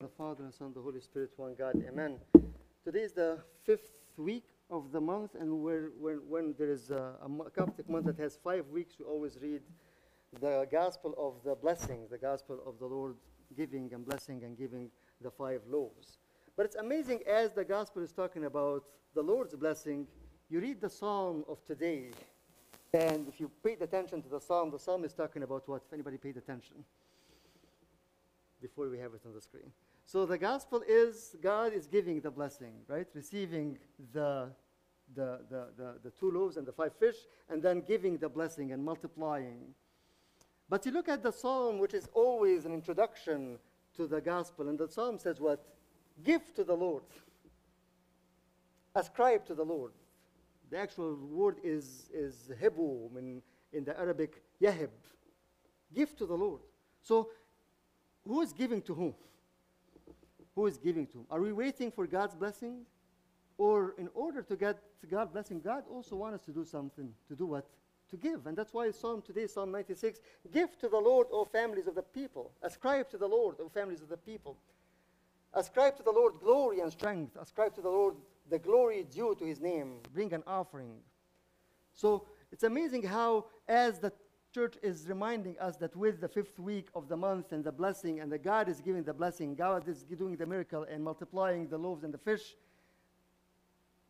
The Father and Son, the Holy Spirit, one God. Amen. Today is the fifth week of the month, and when, when there is a, a Coptic month that has five weeks, we always read the gospel of the blessing, the gospel of the Lord giving and blessing and giving the five loaves. But it's amazing as the gospel is talking about the Lord's blessing, you read the psalm of today, and if you paid attention to the psalm, the psalm is talking about what? If anybody paid attention before we have it on the screen. So the gospel is God is giving the blessing, right? Receiving the, the, the, the, the two loaves and the five fish, and then giving the blessing and multiplying. But you look at the psalm, which is always an introduction to the gospel, and the psalm says what? Give to the Lord. Ascribe to the Lord. The actual word is, is hibu in, in the Arabic, yahib. Give to the Lord. So who is giving to whom? Who is giving to? him? Are we waiting for God's blessing? Or in order to get God's blessing, God also wants us to do something. To do what? To give. And that's why Psalm today, Psalm 96, give to the Lord, O families of the people. Ascribe to the Lord, O families of the people. Ascribe to the Lord glory and strength. Ascribe to the Lord the glory due to his name. Bring an offering. So it's amazing how, as the church is reminding us that with the fifth week of the month and the blessing, and that God is giving the blessing, God is doing the miracle and multiplying the loaves and the fish.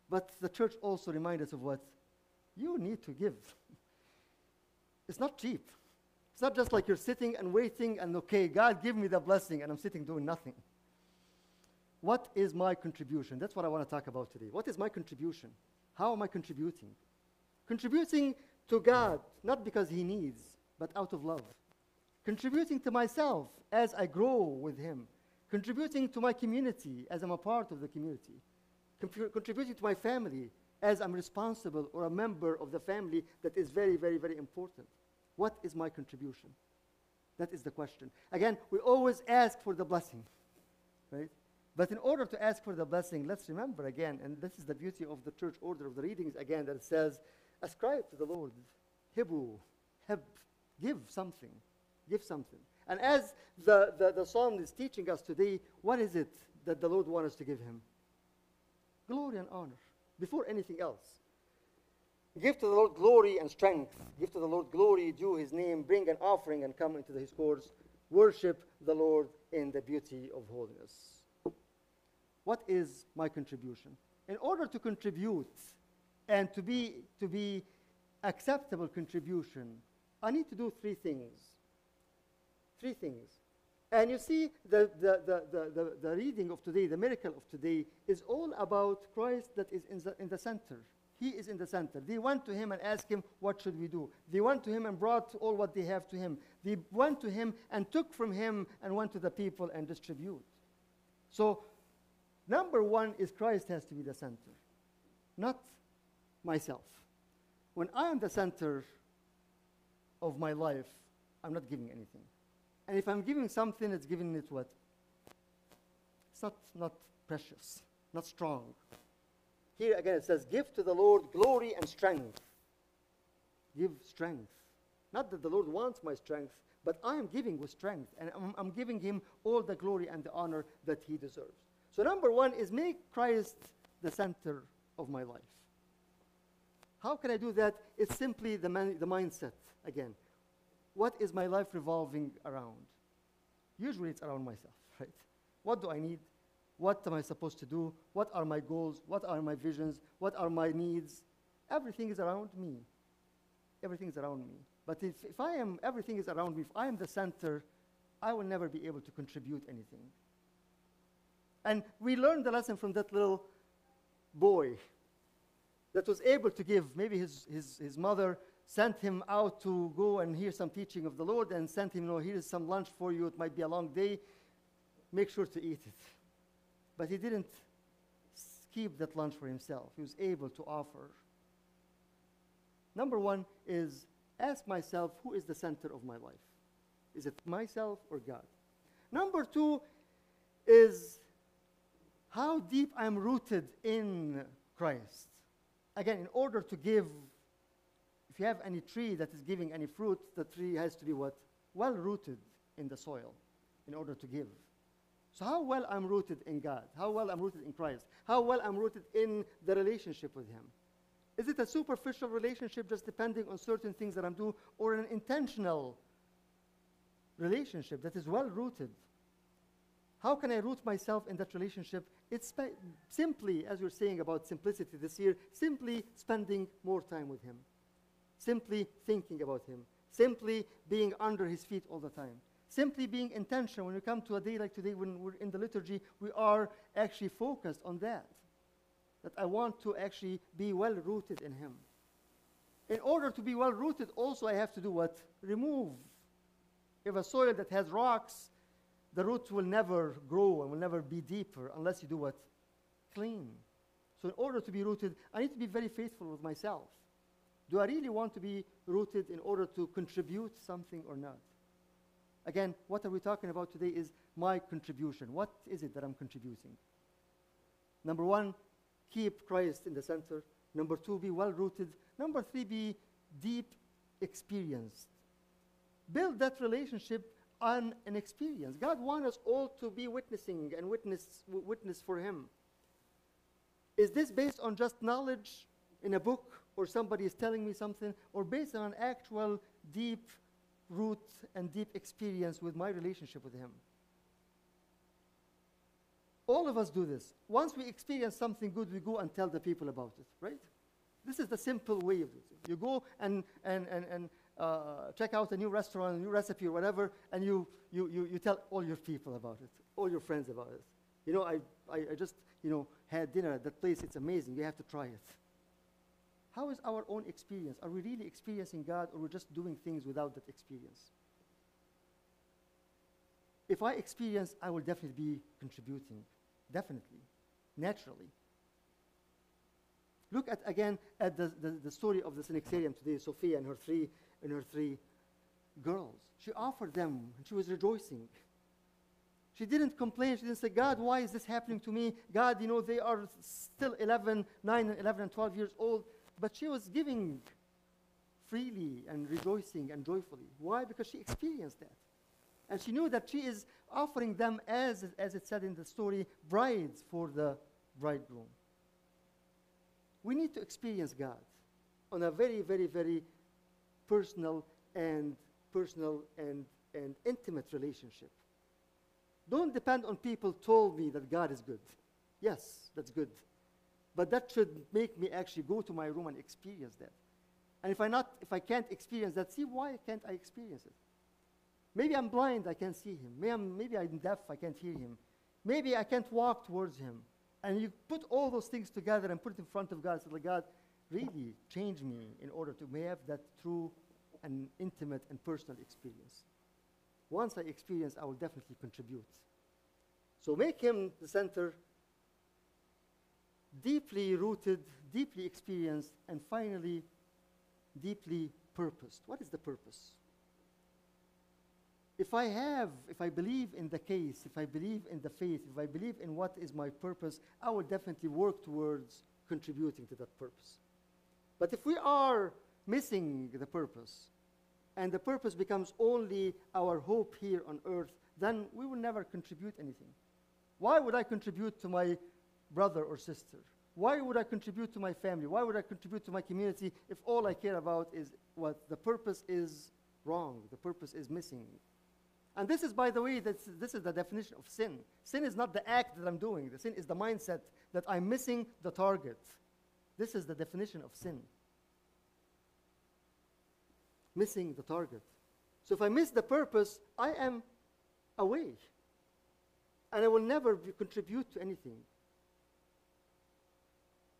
But the church also reminds us of what? You need to give. It's not cheap. It's not just like you're sitting and waiting and, okay, God, give me the blessing, and I'm sitting doing nothing. What is my contribution? That's what I want to talk about today. What is my contribution? How am I contributing? Contributing to God, not because He needs, but out of love. Contributing to myself as I grow with Him. Contributing to my community as I'm a part of the community. Contribu- contributing to my family as I'm responsible or a member of the family that is very, very, very important. What is my contribution? That is the question. Again, we always ask for the blessing, right? But in order to ask for the blessing, let's remember again, and this is the beauty of the church order of the readings again, that it says, ascribe to the Lord, hibu, heb, give something, give something. And as the, the, the psalm is teaching us today, what is it that the Lord wants us to give him? Glory and honor, before anything else. Give to the Lord glory and strength. Give to the Lord glory, due his name. Bring an offering and come into his courts. Worship the Lord in the beauty of holiness. What is my contribution? In order to contribute and to be, to be acceptable contribution, I need to do three things. Three things. And you see, the, the, the, the, the, reading of today, the miracle of today, is all about Christ that is in the, in the center. He is in the center. They went to him and asked him, What should we do? They went to him and brought all what they have to him. They went to him and took from him and went to the people and distribute. So, number one is Christ has to be the center, not myself. When I am the center of my life, I'm not giving anything. And if I'm giving something, it's giving it what? It's not, not precious, not strong. Here again it says, Give to the Lord glory and strength. Give strength. Not that the Lord wants my strength, but I am giving with strength, and I'm, I'm giving him all the glory and the honor that he deserves. So, number one is make Christ the center of my life. How can I do that? It's simply the, man, the mindset again. What is my life revolving around? Usually it's around myself, right? What do I need? What am I supposed to do? What are my goals? What are my visions? What are my needs? Everything is around me. Everything is around me. But if, if I am, everything is around me, if I am the center, I will never be able to contribute anything. And we learned the lesson from that little boy that was able to give. Maybe his, his, his mother sent him out to go and hear some teaching of the Lord and sent him, you know, here's some lunch for you. It might be a long day. Make sure to eat it. But he didn't keep that lunch for himself. He was able to offer. Number one is ask myself who is the center of my life? Is it myself or God? Number two is how deep I'm rooted in Christ. Again, in order to give, if you have any tree that is giving any fruit, the tree has to be what? Well rooted in the soil in order to give. So, how well I'm rooted in God, how well I'm rooted in Christ, how well I'm rooted in the relationship with Him. Is it a superficial relationship just depending on certain things that I'm doing, or an intentional relationship that is well rooted? How can I root myself in that relationship? It's simply, as you're saying about simplicity this year, simply spending more time with Him, simply thinking about Him, simply being under His feet all the time, simply being intentional. When we come to a day like today, when we're in the liturgy, we are actually focused on that. That I want to actually be well rooted in Him. In order to be well rooted, also I have to do what? Remove. If a soil that has rocks, the roots will never grow and will never be deeper unless you do what? Clean. So, in order to be rooted, I need to be very faithful with myself. Do I really want to be rooted in order to contribute something or not? Again, what are we talking about today is my contribution. What is it that I'm contributing? Number one, keep Christ in the center. Number two, be well rooted. Number three, be deep experienced. Build that relationship on an experience. God wants us all to be witnessing and witness, witness for Him. Is this based on just knowledge in a book or somebody is telling me something, or based on an actual deep root and deep experience with my relationship with Him? All of us do this. Once we experience something good, we go and tell the people about it, right? This is the simple way of it. You go and, and, and, and uh, check out a new restaurant, a new recipe, or whatever, and you, you, you, you tell all your people about it, all your friends about it. You know, I, I, I just, you know, had dinner at that place. It's amazing. You have to try it. How is our own experience? Are we really experiencing God, or we're just doing things without that experience? If I experience, I will definitely be contributing. Definitely. Naturally. Look at again at the, the, the story of the Synaxarium today, Sophia and her three and her three girls. She offered them and she was rejoicing. She didn't complain. She didn't say, God, why is this happening to me? God, you know, they are still 11, 9, and 11, and 12 years old. But she was giving freely and rejoicing and joyfully. Why? Because she experienced that. And she knew that she is offering them, as, as it said in the story, brides for the bridegroom. We need to experience God on a very, very, very personal and personal and, and intimate relationship. Don't depend on people told me that God is good. Yes, that's good. But that should make me actually go to my room and experience that. And if I not if I can't experience that, see why can't I experience it? Maybe I'm blind, I can't see him. Maybe I'm, maybe I'm deaf, I can't hear him. Maybe I can't walk towards him. And you put all those things together and put it in front of God and say, God, really change me in order to have that true and intimate and personal experience. Once I experience, I will definitely contribute. So make him the center, deeply rooted, deeply experienced, and finally, deeply purposed. What is the purpose? If I have, if I believe in the case, if I believe in the faith, if I believe in what is my purpose, I will definitely work towards contributing to that purpose. But if we are missing the purpose, and the purpose becomes only our hope here on earth, then we will never contribute anything. Why would I contribute to my brother or sister? Why would I contribute to my family? Why would I contribute to my community if all I care about is what the purpose is wrong, the purpose is missing? And this is, by the way, that's, this is the definition of sin. Sin is not the act that I'm doing, the sin is the mindset that I'm missing the target. This is the definition of sin missing the target. So if I miss the purpose, I am away. And I will never contribute to anything.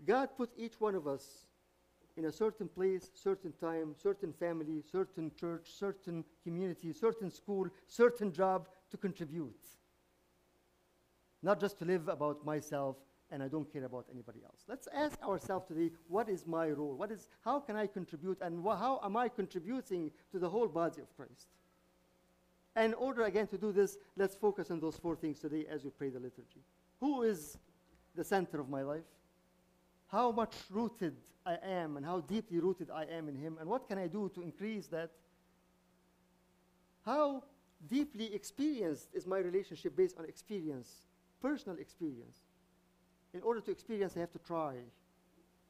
God put each one of us in a certain place, certain time, certain family, certain church, certain community, certain school, certain job to contribute. Not just to live about myself and I don't care about anybody else. Let's ask ourselves today, what is my role? What is, how can I contribute and how am I contributing to the whole body of Christ? And in order again to do this, let's focus on those four things today as we pray the liturgy. Who is the center of my life? How much rooted I am and how deeply rooted I am in Him, and what can I do to increase that? How deeply experienced is my relationship based on experience, personal experience. In order to experience, I have to try.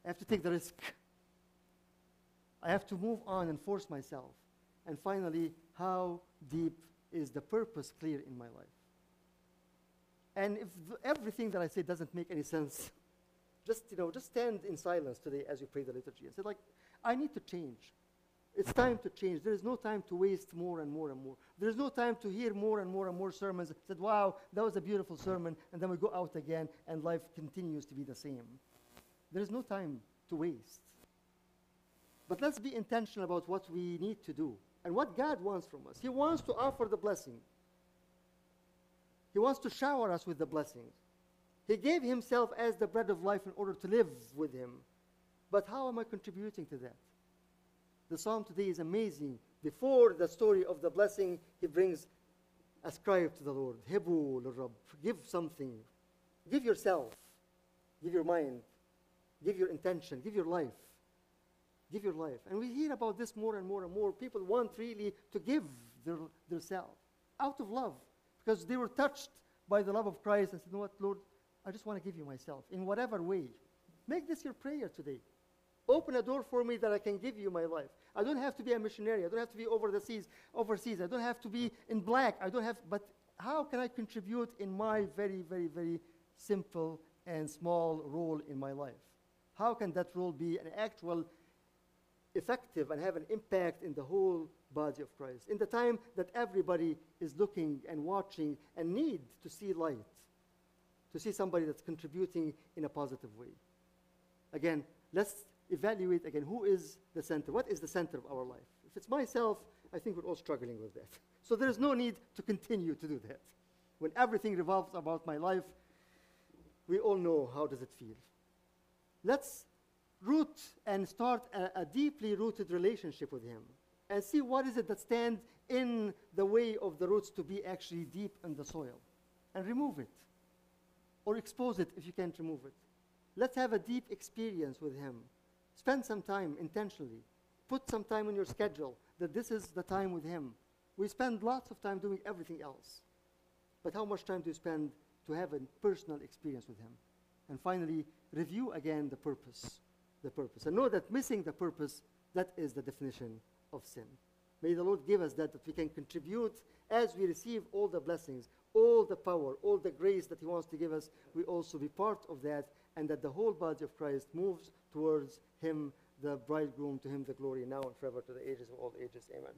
I have to take the risk. I have to move on and force myself. And finally, how deep is the purpose clear in my life? And if th- everything that I say doesn't make any sense, just you know, just stand in silence today as you pray the liturgy and say, like, I need to change. It's time to change. There is no time to waste more and more and more. There is no time to hear more and more and more sermons. Said, wow, that was a beautiful sermon, and then we go out again, and life continues to be the same. There is no time to waste. But let's be intentional about what we need to do and what God wants from us. He wants to offer the blessing. He wants to shower us with the blessings. He gave himself as the bread of life in order to live with him. But how am I contributing to that? The psalm today is amazing. Before the story of the blessing, he brings ascribe to the Lord. Hebu lirab. Give something. Give yourself. Give your mind. Give your intention. Give your life. Give your life. And we hear about this more and more and more. People want really to give their, their self out of love because they were touched by the love of Christ and said, you know what, Lord, I just want to give you myself in whatever way. Make this your prayer today. Open a door for me that I can give you my life. I don't have to be a missionary. I don't have to be over the seas, overseas. I don't have to be in black. I don't have, but how can I contribute in my very, very, very simple and small role in my life? How can that role be an actual effective and have an impact in the whole body of Christ? In the time that everybody is looking and watching and need to see light, to see somebody that's contributing in a positive way. Again, let's evaluate again who is the center. What is the center of our life? If it's myself, I think we're all struggling with that. So there's no need to continue to do that. When everything revolves about my life, we all know how does it feel. Let's root and start a, a deeply rooted relationship with him and see what is it that stands in the way of the roots to be actually deep in the soil and remove it or expose it if you can't remove it. Let's have a deep experience with him. Spend some time intentionally. Put some time on your schedule that this is the time with him. We spend lots of time doing everything else. But how much time do you spend to have a personal experience with him? And finally, review again the purpose. The purpose. And know that missing the purpose, that is the definition of sin. May the Lord give us that, that we can contribute as we receive all the blessings, all the power, all the grace that He wants to give us, we also be part of that, and that the whole body of Christ moves towards Him, the bridegroom, to Him the glory now and forever to the ages of all ages. Amen.